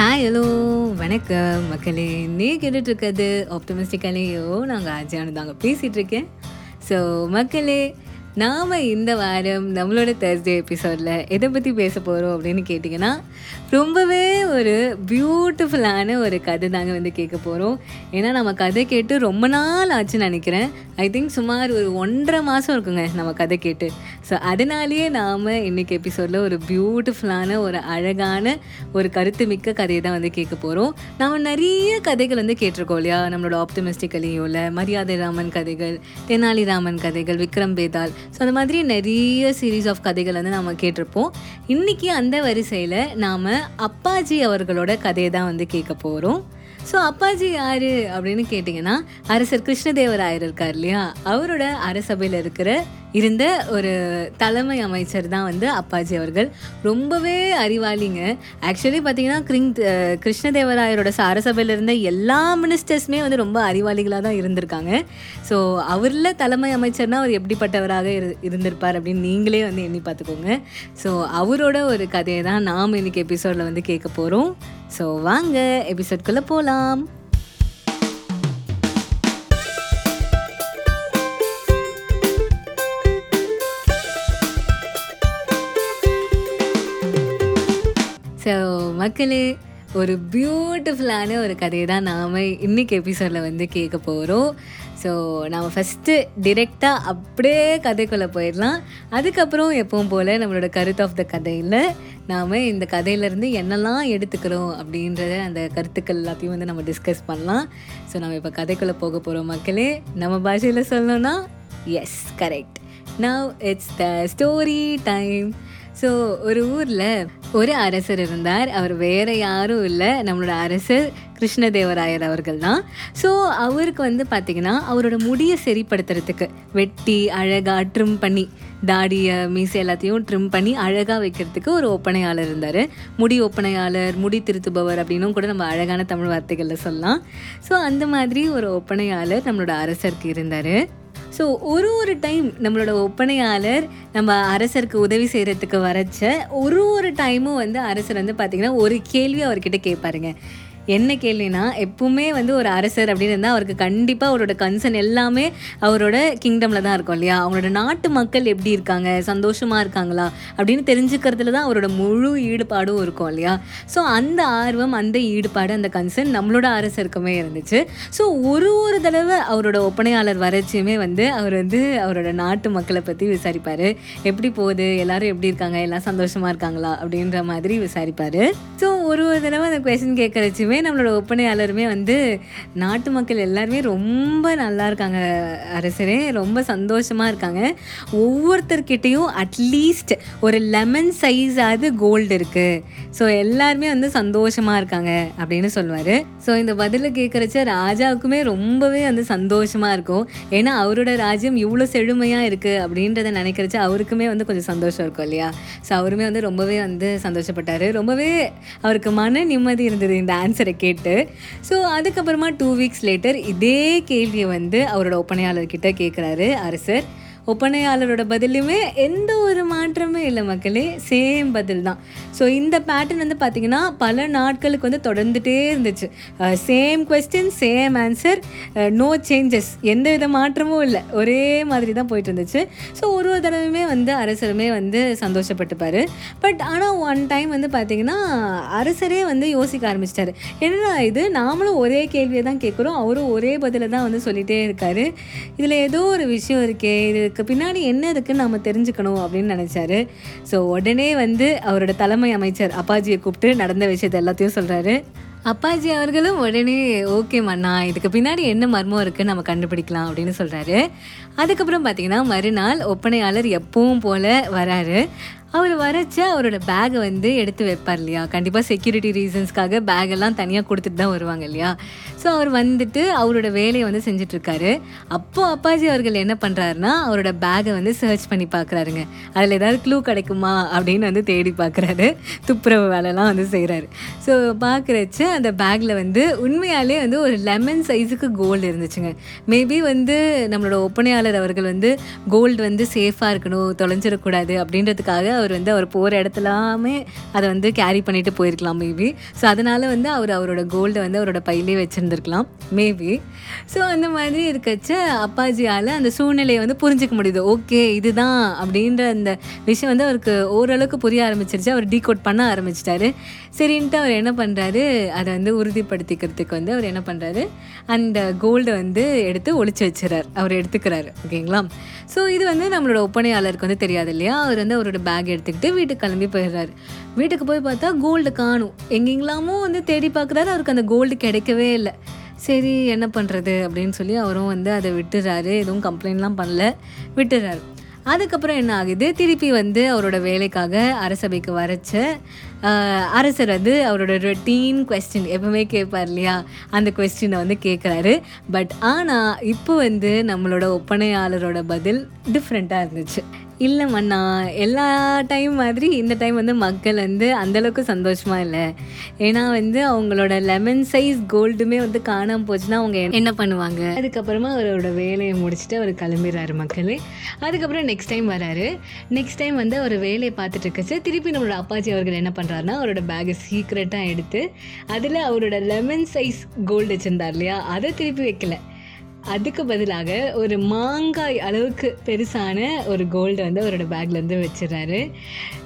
Hi hello வணக்கம். மக்களே நீ கேட்டுட்ருக்கிறது ஆப்டமிஸ்டிக்கலையோ நாங்கள் அஜயானு தாங்க பேசிகிட்ருக்கேன் ஸோ மக்களே நாம் இந்த வாரம் நம்மளோட தேர்ஸ்டே எபிசோடில் எதை பற்றி பேச போகிறோம் அப்படின்னு கேட்டிங்கன்னா ரொம்பவே ஒரு பியூட்டிஃபுல்லான ஒரு கதை தாங்க வந்து கேட்க போகிறோம் ஏன்னா நம்ம கதை கேட்டு ரொம்ப நாள் ஆச்சுன்னு நினைக்கிறேன். ஐ திங்க் சுமார் ஒரு ஒன்றரை மாதம் இருக்குங்க நம்ம கதை கேட்டு. ஸோ அதனாலேயே நாம் இன்றைக்கி எபிசோடில் ஒரு பியூட்டிஃபுல்லான ஒரு அழகான ஒரு கருத்து மிக்க கதையை தான் வந்து கேட்க போகிறோம் நம்ம நிறைய கதைகள் வந்து கேட்டிருக்கோம் இல்லையா? நம்மளோட ஆப்டமிஸ்டிக்கலையோல மரியாதை ராமன் கதைகள் தெனாலிராமன் கதைகள் விக்ரம் பேதால் ஸோ அந்த மாதிரி நிறைய சீரீஸ் ஆஃப் கதைகள் வந்து நாம் கேட்டிருப்போம். இன்றைக்கி அந்த வரிசையில் நாம் அப்பாஜி அவர்களோட கதையை தான் வந்து கேட்க போகிறோம் ஸோ அப்பாஜி யார் அப்படின்னு கேட்டிங்கன்னா அரசர் கிருஷ்ணதேவராயர் இருக்கார் இல்லையா? அவரோட அரசபையில் இருக்கிற இருந்த ஒரு தலைமை அமைச்சர் தான் வந்து அப்பாஜி அவர்கள். ரொம்பவே அறிவாளிங்க. ஆக்சுவலி பார்த்தீங்கன்னா கிரிங் கிருஷ்ணதேவராயரோட சாரசபையில் அரசபையில் இருந்த எல்லா மினிஸ்டர்ஸுமே வந்து ரொம்ப அறிவாளிகளாக தான் இருந்திருக்காங்க. ஸோ அவரில் தலைமை அமைச்சர்னால் அவர் எப்படிப்பட்டவராக இரு இருந்திருப்பார் அப்படின்னு நீங்களே வந்து எண்ணி பார்த்துக்கோங்க ஸோ அவரோட ஒரு கதையை தான் நாம் இன்றைக்கி எபிசோடில் வந்து கேட்க போகிறோம் ஸோ வாங்க எபிசோட்குள்ளே போகலாம் ஸோ மக்களே ஒரு பியூட்டிஃபுல்லான ஒரு கதையை தான் நாம் இன்றைக்கி எபிசோடில் வந்து கேட்க போகிறோம் ஸோ நாம் ஃபஸ்ட்டு டிரெக்டாக அப்படியே கதைக்குள்ளே போயிடலாம். அதுக்கப்புறம் எப்பவும் போல் நம்மளோட கருத்து ஆஃப் த கதையில் நாம் இந்த கதையிலேருந்து என்னெல்லாம் எடுத்துக்கிறோம் அப்படின்றத அந்த கருத்துக்கள் எல்லாத்தையும் வந்து நம்ம டிஸ்கஸ் பண்ணலாம். ஸோ நம்ம இப்போ கதைக்குள்ளே போக போகிறோம் மக்களே. நம்ம பாஷையில் சொல்லணும்னா yes correct now it's the story time so ஒரு ஊரில் ஒரு அரசர் இருந்தார். அவர் வேறு யாரும் இல்லை. நம்மளோட அரசர் கிருஷ்ணதேவராயர் அவர்கள் தான். ஸோ அவருக்கு வந்து பார்த்திங்கன்னா அவரோட முடியை சரிப்படுத்துறதுக்கு வெட்டி அழகாக ட்ரிம் பண்ணி தாடியை மீசை எல்லாத்தையும் ட்ரிம் பண்ணி அழகாக வைக்கிறதுக்கு ஒரு ஒப்பனையாளர் இருந்தார். முடி ஒப்பனையாளர் முடி திருத்துபவர் அப்படின்னும் கூட நம்ம அழகான தமிழ் வார்த்தைகளில் சொல்லலாம். ஸோ அந்த மாதிரி ஒரு ஒப்பனையாளர் நம்மளோட அரசருக்கு இருந்தார். ஸோ ஒரு ஒரு டைம் நம்மளோட ஒப்பனையாளர் நம்ம அரசருக்கு உதவி செய்கிறதுக்கு வரச்ச ஒரு ஒரு டைமும் வந்து அரசர் வந்து பார்த்திங்கன்னா ஒரு கேள்வி அவர்கிட்ட கேட்பாருங்க என்ன கேள்வினா எப்பவுமே வந்து ஒரு அரசர் அப்படின்னு இருந்தால் அவருக்கு கண்டிப்பாக அவரோட கன்சர்ன் எல்லாமே அவரோட கிங்டமில் தான் இருக்கும் இல்லையா? அவங்களோட நாட்டு மக்கள் எப்படி இருக்காங்க? சந்தோஷமாக இருக்காங்களா? அப்படின்னு தெரிஞ்சுக்கிறதுல தான் அவரோட முழு ஈடுபாடும் இருக்கும் இல்லையா? ஸோ அந்த ஆர்வம் அந்த ஈடுபாடு அந்த கன்சர்ன் நம்மளோட அரசருக்குமே இருந்துச்சு. ஸோ ஒரு ஒரு தடவை அவரோட ஒப்பனையாளர் வரச்சியுமே வந்து அவர் வந்து அவரோட நாட்டு மக்களை பற்றி விசாரிப்பார். எப்படி போகுது? எல்லாரும் எப்படி இருக்காங்க? எல்லாம் சந்தோஷமாக இருக்காங்களா? அப்படின்ற மாதிரி விசாரிப்பார். ஸோ ஒரு ஒரு தடவை அந்த கொஸ்டின் கேட்குறச்சுமே நம்மளோட ஒப்பனையாளருமே வந்து நாட்டு மக்கள் எல்லாருமே ரொம்ப நல்லா இருக்காங்க அரசரே. ரொம்ப சந்தோஷமாக இருக்காங்க. ஒவ்வொருத்தர்கிட்டையும் அட்லீஸ்ட் ஒரு லெமன் சைஸாவது கோல்டு இருக்குது ஸோ எல்லாருமே வந்து சந்தோஷமாக இருக்காங்க அப்படின்னு சொல்லுவார். ஸோ இந்த பதிலை கேட்குறச்ச ராஜாவுக்குமே ரொம்பவே வந்து சந்தோஷமாக இருக்கும். ஏன்னா அவரோட ராஜ்யம் இவ்வளோ செழுமையாக இருக்குது அப்படின்றத நினைக்கிறச்ச அவருக்குமே வந்து கொஞ்சம் சந்தோஷம் இருக்கும் இல்லையா? ஸோ அவருமே வந்து ரொம்பவே வந்து சந்தோஷப்பட்டார். ரொம்பவே அவருக்கு மன நிம்மதி இருந்தது இந்த ஆன்சரை கேட்டு ஸோ அதுக்கப்புறமா டூ வீக்ஸ் லேட்டர் இதே கேள்வியை வந்து அவரோட ஒப்பனையாளர்கிட்ட கேட்குறாரு அரசர். ஒப்பனையாளரோட பதிலுமே எந்த ஒரு மாற்றமே இல்லை மக்களே. சேம் பதில் தான். ஸோ இந்த பேட்டர்ன் வந்து பார்த்திங்கன்னா பல நாட்களுக்கு வந்து தொடர்ந்துட்டே இருந்துச்சு. Same question same answer no changes எந்த வித மாற்றமும் இல்லை. ஒரே மாதிரி தான் போயிட்டு இருந்துச்சு. ஸோ ஒரு ஒரு தடவையுமே வந்து அரசருமே வந்து சந்தோஷப்பட்டுப்பார். பட் ஆனால் ஒன் டைம் வந்து பார்த்திங்கன்னா அரசரே வந்து யோசிக்க ஆரம்பிச்சிட்டாரு. என்னடா இது? நாமளும் ஒரே கேள்வியை தான் கேட்குறோம் அவரும் ஒரே பதிலை தான் வந்து சொல்லிகிட்டே இருக்காரு. இதில் ஏதோ ஒரு விஷயம் இருக்கே. அதுக்கு பின்னாடி என்ன இருக்குன்னு நம்ம தெரிஞ்சுக்கணும் அப்படின்னு நினச்சாரு. ஸோ உடனே வந்து அவரோட தலைமை அமைச்சர் அப்பாஜியை கூப்பிட்டு நடந்த விஷயத்தை எல்லாத்தையும் சொல்கிறாரு அப்பாஜி அவர்களும் உடனே ஓகே மண்ணா இதுக்கு பின்னாடி என்ன மர்மம் இருக்குன்னு நம்ம கண்டுபிடிக்கலாம் அப்படின்னு சொல்கிறாரு அதுக்கப்புறம் பார்த்தீங்கன்னா மறுநாள் ஒப்பனையாளர் எப்பவும் போல் வராரு. அவர் வரச்ச அவரோட பேகை வந்து எடுத்து வைப்பார் இல்லையா? கண்டிப்பாக செக்யூரிட்டி ரீசன்ஸ்க்காக பேகெல்லாம் தனியாக கொடுத்துட்டு தான் வருவாங்க இல்லையா? ஸோ அவர் வந்துட்டு அவரோட வேலையை வந்து செஞ்சிட்ருக்காரு. அப்போது அப்பாஜி அவர்கள் என்ன பண்ணுறாருன்னா அவரோட பேகை வந்து சர்ச் பண்ணி பார்க்குறாருங்க அதில் ஏதாவது க்ளூ கிடைக்குமா அப்படின்னு வந்து தேடி பார்க்குறாரு துப்புரவு வேலைலாம் வந்து செய்கிறாரு ஸோ பார்க்குறச்ச அந்த பேக்கில் வந்து உண்மையாலே வந்து ஒரு லெமன் சைஸுக்கு கோல்டு இருந்துச்சுங்க. மேபி வந்து நம்மளோட ஒப்பனையாளர் அவர்கள் வந்து கோல்டு வந்து சேஃபாக இருக்கணும் தொலைஞ்சிடக்கூடாது அப்படின்றதுக்காக அவர் வந்து அவர் போகிற இடத்துலாமே அதை வந்து கேரி பண்ணிட்டு போயிருக்கலாம் மேபி ஸோ அதனால வந்து அவர் அவரோட கோல்டை வந்து அவரோட பையிலே வச்சுருந்துருக்கலாம் மேபி ஸோ அந்த மாதிரி இருக்கச்ச அப்பாஜியால் அந்த சூழ்நிலையை வந்து புரிஞ்சிக்க முடியுது. ஓகே இதுதான் அப்படின்ற அந்த விஷயம் வந்து அவருக்கு ஓரளவுக்கு புரிய ஆரம்பிச்சிருச்சு. அவர் டீகோட் பண்ண ஆரம்பிச்சிட்டாரு. சரின்ட்டு அவர் என்ன பண்ணுறாரு அதை வந்து உறுதிப்படுத்திக்கிறதுக்கு வந்து அவர் என்ன பண்ணுறாரு அந்த கோல்டை வந்து எடுத்து ஒழிச்சு வச்சுறார் அவர் எடுத்துக்கிறாரு. ஓகேங்களா ஸோ இது வந்து நம்மளோட ஒப்பனையாளருக்கு வந்து தெரியாது இல்லையா? அவர் வந்து அவரோட பேக் எடுத்துக்கிட்டு வீட்டுக்கு கிளம்பி போயிடுறாரு. வீட்டுக்கு போய் பார்த்தா கோல்டு காணும். எங்கெங்களாமோ வந்து தேடி பார்க்குறாரு அவருக்கு அந்த கோல்டு கிடைக்கவே இல்லை. சரி என்ன பண்ணுறது அப்படின்னு சொல்லி அவரும் வந்து அதை விட்டுறாரு. எதுவும் கம்ப்ளைண்ட்லாம் பண்ணல. விட்டுறாரு. அதுக்கப்புறம் என்ன ஆகுது? திருப்பி வந்து அவரோட வேலைக்காக அரசபைக்கு வரைச்ச அரசர் வந்து அவரோட ரொட்டீன் கொஸ்டின் எப்பவுமே கேட்பார் இல்லையா? அந்த கொஸ்டினை வந்து கேட்குறாரு. பட் ஆனால் இப்போ வந்து நம்மளோட ஒப்பனையாளரோட பதில் டிஃப்ரெண்ட்டாக இருந்துச்சு. இல்லை மண்ணா எல்லா டைம் மாதிரி இந்த டைம் வந்து மக்கள் வந்து அந்தளவுக்கு சந்தோஷமாக இல்லை. ஏன்னா வந்து அவங்களோட லெமன் சைஸ் கோல்டுமே வந்து காணாமல் போச்சுன்னா அவங்க என்ன பண்ணுவாங்க? அதுக்கப்புறமா அவரோட வேலையை முடிச்சுட்டு அவர் கிளம்பிடுறாரு மக்களே. அதுக்கப்புறம் நெக்ஸ்ட் டைம் வராரு. நெக்ஸ்ட் டைம் வந்து அவர் வேலையை பார்த்துட்டு இருக்கச்சு திருப்பி நம்மளோட அப்பாச்சி அவர்கள் என்ன பண்ணுறாருன்னா அவரோட பேக்கை சீக்ரெட்டாக எடுத்து அதில் அவரோட லெமன் சைஸ் கோல்டு வச்சுருந்தார் இல்லையா? அதை திருப்பி வைக்கல. அதுக்கு பதிலாக ஒரு மாங்காய் அளவுக்கு பெருசான ஒரு கோல்டு வந்து அவரோட பேக்லேருந்து வச்சிடுறாரு.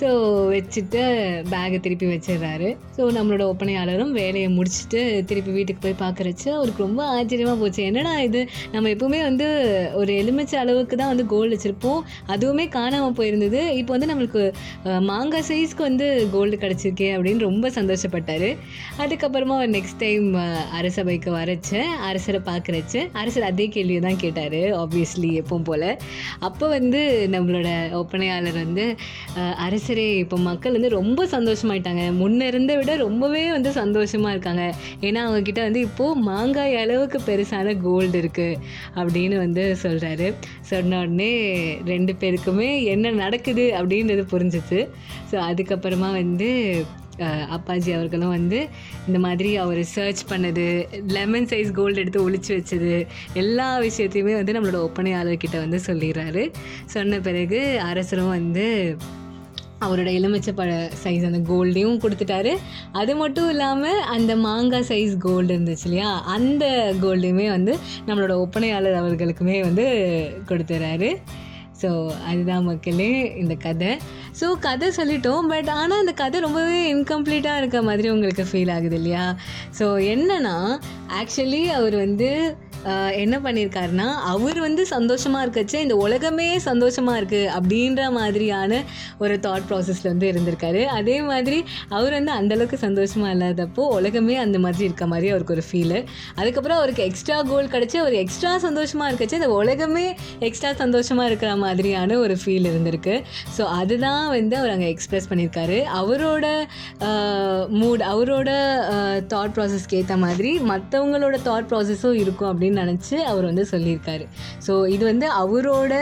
ஸோ வச்சுட்டு பேகை திருப்பி வச்சிடுறாரு. ஸோ நம்மளோட ஒப்பனையாளரும் வேலையை முடிச்சுட்டு திருப்பி வீட்டுக்கு போய் பார்க்குறச்சு அவருக்கு ரொம்ப ஆச்சரியமாக போச்சு. என்னடா இது? நம்ம எப்பவுமே வந்து ஒரு எலுமிச்சை அளவுக்கு தான் வந்து கோல்டு வச்சுருப்போம். அதுவுமே காணாமல் போயிருந்தது. இப்போ வந்து நம்மளுக்கு மாங்காய் சைஸ்க்கு வந்து கோல்டு கிடச்சிருக்கே அப்படின்னு ரொம்ப சந்தோஷப்பட்டார். அதுக்கப்புறமா அவர் நெக்ஸ்ட் டைம் அரசபைக்கு வரச்ச அரசரை பார்க்குறச்சு அரசர் அதே கேள்வியை தான் கேட்டார் ஆப்வியஸ்லி எப்பவும் போல். அப்போ வந்து நம்மளோட ஒப்பனையாளர் வந்து அரசரே இப்போ மக்கள் வந்து ரொம்ப சந்தோஷமாயிட்டாங்க. முன்ன இருந்த விட ரொம்பவே வந்து சந்தோஷமாக இருக்காங்க. ஏன்னா அவங்கக்கிட்ட வந்து இப்போது மாங்காய் அளவுக்கு பெருசான கோல்டு இருக்குது அப்படின்னு வந்து சொல்கிறாரு சொன்ன உடனே ரெண்டு பேருக்குமே என்ன நடக்குது அப்படின்றது புரிஞ்சிச்சு. ஸோ அதுக்கப்புறமா வந்து அப்பாஜி அவர்களும் வந்து இந்த மாதிரி அவர் சர்ச் பண்ணது லெமன் சைஸ் கோல்டு எடுத்து ஒழிச்சு வச்சது எல்லா விஷயத்தையுமே வந்து நம்மளோட ஒப்பனையாளர்கிட்ட வந்து சொல்லிடுறாரு. சொன்ன பிறகு அரசரும் வந்து அவரோட எலுமிச்சை பழ சைஸ் அந்த கோல்டையும் கொடுத்துட்டாரு. அது மட்டும் இல்லாமல் அந்த மாங்காய் சைஸ் கோல்டு இருந்துச்சு இல்லையா? அந்த கோல்டையுமே வந்து நம்மளோட ஒப்பனையாளர் அவர்களுக்குமே வந்து கொடுத்துறாரு. ஸோ அதுதான் மக்களே இந்த கதை. ஸோ கதை சொல்லிட்டோம் பட் ஆனால் அந்த கதை ரொம்பவே இன்கம்ப்ளீட்டாக இருக்க மாதிரி உங்களுக்கு ஃபீல் ஆகுது இல்லையா? ஸோ என்னன்னா ஆக்சுவலி அவர் வந்து என்ன பண்ணியிருக்காருன்னா அவர் வந்து சந்தோஷமாக இருக்கச்சு இந்த உலகமே சந்தோஷமாக இருக்குது அப்படின்ற மாதிரியான ஒரு தாட் ப்ராசஸில் வந்து இருந்திருக்காரு. அதே மாதிரி அவர் வந்து அந்தளவுக்கு சந்தோஷமாக இல்லாதப்போ உலகமே அந்த மாதிரி இருக்க மாதிரி அவருக்கு ஒரு ஃபீலு அதுக்கப்புறம் அவருக்கு எக்ஸ்ட்ரா கோல் கிடச்சி அவர் எக்ஸ்ட்ரா சந்தோஷமாக இருக்கச்சு இந்த உலகமே எக்ஸ்ட்ரா சந்தோஷமாக இருக்கிற மாதிரியான ஒரு ஃபீல் இருந்திருக்கு. ஸோ அதுதான் வந்து அவர் அங்கே எக்ஸ்ப்ரெஸ் பண்ணியிருக்காரு அவரோட மூட் அவரோட தாட் ப்ராசஸ்க்கு ஏற்ற மாதிரி மற்றவங்களோட தாட் ப்ராசஸும் இருக்கும் அப்படின்னு நினச்சி அவர் வந்து சொல்லியிருக்காரு. ஸோ இது வந்து அவரோட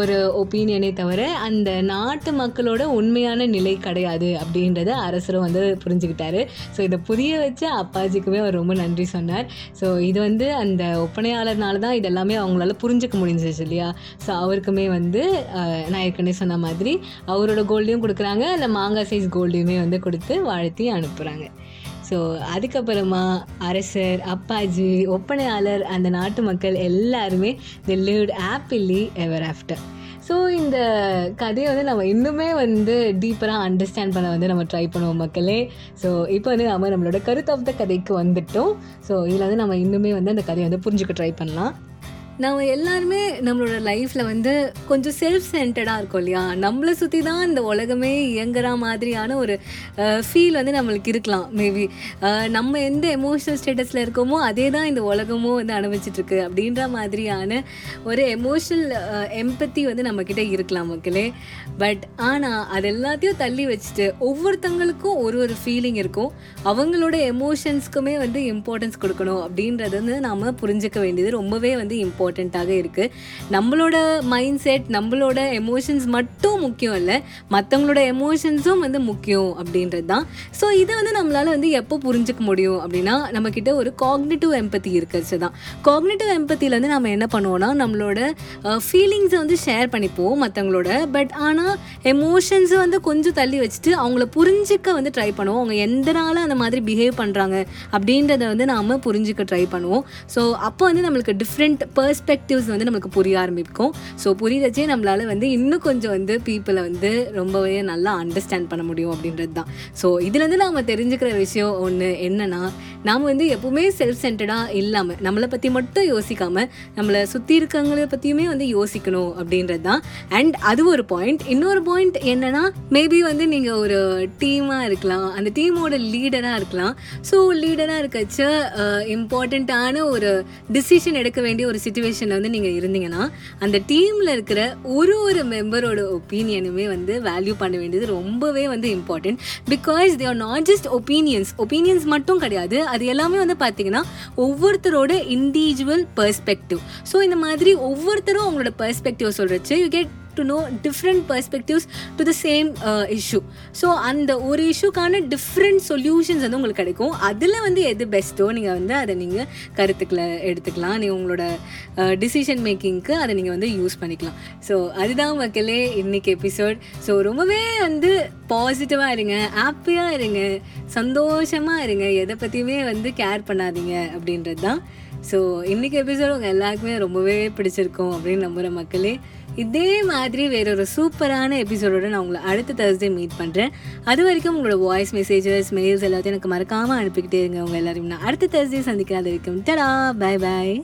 ஒரு ஒப்பீனியனே தவிர அந்த நாட்டு மக்களோட உண்மையான நிலை கிடையாது அப்படின்றத அரசரும் வந்து புரிஞ்சுக்கிட்டாரு. ஸோ இதை புரிய வச்ச அப்பாஜிக்குமே அவர் ரொம்ப நன்றி சொன்னார். ஸோ இது வந்து அந்த ஒப்பனையாளர்னால தான் இதெல்லாமே அவங்களால புரிஞ்சுக்க முடிஞ்சிச்சு இல்லையா? ஸோ அவருக்குமே வந்து நான் ஏற்கனவே சொன்ன மாதிரி அவரோட கோல்டையும் கொடுக்குறாங்க அந்த மாங்காய் சைஸ் கோல்டையுமே வந்து கொடுத்து வாழ்த்தி அனுப்புகிறாங்க ஸோ அதுக்கப்புறமா அரசர் அப்பாஜி ஒப்பனையாளர் அந்த நாட்டு மக்கள் எல்லாருமே they lived happily ever after so இந்த கதையை வந்து நம்ம இன்னுமே வந்து டீப்பராக அண்டர்ஸ்டாண்ட் பண்ண வந்து நம்ம ட்ரை பண்ணுவோம் மக்களே. ஸோ இப்போ வந்து நம்ம நம்மளோட கருத்து ஆஃப் த கதைக்கு வந்துட்டோம். ஸோ இதில் வந்து நம்ம இன்னுமே வந்து அந்த கதையை வந்து புரிஞ்சுக்க ட்ரை பண்ணலாம். நம்ம எல்லாருமே நம்மளோட லைஃப்பில் வந்து கொஞ்சம் செல்ஃப் சென்டர்டாக இருக்கும் இல்லையா? நம்மளை சுற்றி தான் இந்த உலகமே இயங்குற மாதிரியான ஒரு ஃபீல் வந்து நம்மளுக்கு இருக்கலாம். மேபி நம்ம எந்த எமோஷனல் ஸ்டேட்டஸில் இருக்கோமோ அதே தான் இந்த உலகமும் வந்து அனுபவிச்சிட்ருக்கு அப்படின்ற மாதிரியான ஒரு எமோஷனல் எம்பத்தி வந்து நம்மக்கிட்ட இருக்கலாம் மக்களே. பட் ஆனால் அது எல்லாத்தையும் தள்ளி வச்சுட்டு ஒவ்வொருத்தங்களுக்கும் ஒரு ஒரு ஃபீலிங் இருக்கும். அவங்களோட எமோஷன்ஸ்க்குமே வந்து இம்பார்ட்டன்ஸ் கொடுக்கணும் அப்படின்றது வந்து நாம் புரிஞ்சுக்க வேண்டியது ரொம்பவே வந்து இம்பார்ட்டன்ட் இம்பார்ட்டண்ட்டாக இருக்குது நம்மளோட மைண்ட் செட் நம்மளோட எமோஷன்ஸ் மட்டும் முக்கியம் இல்லை மற்றவங்களோட எமோஷன்ஸும் வந்து முக்கியம் அப்படின்றது தான் ஸோ இதை வந்து நம்மளால் வந்து எப்போ புரிஞ்சுக்க முடியும் அப்படின்னா நம்மக்கிட்ட ஒரு காக்னேட்டிவ் எம்பத்தி இருக்கிறது தான் காக்னேட்டிவ் எம்பத்தியில் வந்து நம்ம என்ன பண்ணுவோம்னா நம்மளோட ஃபீலிங்ஸை வந்து ஷேர் பண்ணிப்போம் மற்றவங்களோட பட் ஆனால் எமோஷன்ஸை வந்து கொஞ்சம் தள்ளி வச்சுட்டு அவங்கள புரிஞ்சிக்க வந்து ட்ரை பண்ணுவோம். அவங்க எந்தனால அந்த மாதிரி பிஹேவ் பண்ணுறாங்க அப்படின்றத வந்து நாம் புரிஞ்சிக்க ட்ரை பண்ணுவோம். ஸோ அப்போ வந்து நம்மளுக்கு டிஃப்ரெண்ட் பெர்ஸ்பெக்டிவ்ஸ் வந்து நமக்கு புரிய ஆரம்பிக்கும். ஸோ புரியறச்சே நம்மளால் வந்து இன்னும் கொஞ்சம் வந்து பீப்புளை வந்து ரொம்பவே நல்லா அண்டர்ஸ்டாண்ட் பண்ண முடியும் அப்படின்றது தான். ஸோ இதுலேருந்து நாம் தெரிஞ்சுக்கிற விஷயம் ஒன்று என்னென்னா நாம் வந்து எப்போவுமே செல்ஃப் சென்டர்டாக இல்லாமல் நம்மளை பற்றி மட்டும் யோசிக்காமல் நம்மளை சுற்றி இருக்கவங்கள பற்றியுமே வந்து யோசிக்கணும் அப்படின்றது தான். அண்ட் அது ஒரு பாயிண்ட் இன்னொரு பாயிண்ட் என்னன்னா மேபி வந்து நீங்கள் ஒரு டீமாக இருக்கலாம். அந்த டீமோட லீடராக இருக்கலாம். ஸோ லீடராக இருக்கச்ச இம்பார்ட்டண்ட்டான ஒரு டிசிஷன் எடுக்க வேண்டிய ஒரு சுச்சுவேஷனில் வந்து நீங்கள் இருந்தீங்கன்னா அந்த டீமில் இருக்கிற ஒரு ஒரு மெம்பரோட ஒப்பீனியனுமே வந்து வேல்யூ பண்ண வேண்டியது ரொம்பவே வந்து important because they are not just opinions opinions மட்டும் கிடையாது. அது எல்லாமே வந்து பார்த்தீங்கன்னா ஒவ்வொருத்தரோட இண்டிவிஜுவல் பர்ஸ்பெக்டிவ் ஸோ இந்த மாதிரி ஒவ்வொருத்தரும் அவங்களோட perspective சொல்கிறச்சு you get to know different perspectives to the same issue so அந்த ஒரு இஷ்யூக்கான டிஃப்ரெண்ட் சொல்யூஷன்ஸ் வந்து உங்களுக்கு கிடைக்கும். அதில் வந்து எது பெஸ்ட்டோ நீங்கள் வந்து அதை நீங்கள் கருத்துக்களை எடுத்துக்கலாம். நீங்கள் உங்களோட uh, டிசிஷன் மேக்கிங்க்கு அதை நீங்கள் வந்து யூஸ் பண்ணிக்கலாம். ஸோ அதுதான் மக்களே இன்னைக்கு எபிசோட் ஸோ ரொம்பவே வந்து பாசிட்டிவாக இருங்க ஹாப்பியாக இருங்க சந்தோஷமாக இருங்க. எதை பற்றியுமே வந்து கேர் பண்ணாதீங்க அப்படின்றது தான் ஸோ இன்றைக்கி எபிசோட் உங்கள் எல்லாருக்குமே ரொம்பவே பிடிச்சிருக்கும் அப்படின்னு நம்புகிற மக்களே. இதே மாதிரி வேறொரு சூப்பரான எபிசோடோட நான் உங்களை அடுத்த தேர்ஸ்டே மீட் பண்ணுறேன் அது வரைக்கும் உங்களோட வாய்ஸ் மெசேஜஸ் மெயில்ஸ் எல்லாத்தையும் எனக்கு மறக்காமல் அனுப்பிக்கிட்டே இருங்க. உங்கள் எல்லாரையும் நான் அடுத்த தேர்ஸ்டே சந்திக்கிறேன். அது வரைக்கும் டடா பாய் பாய்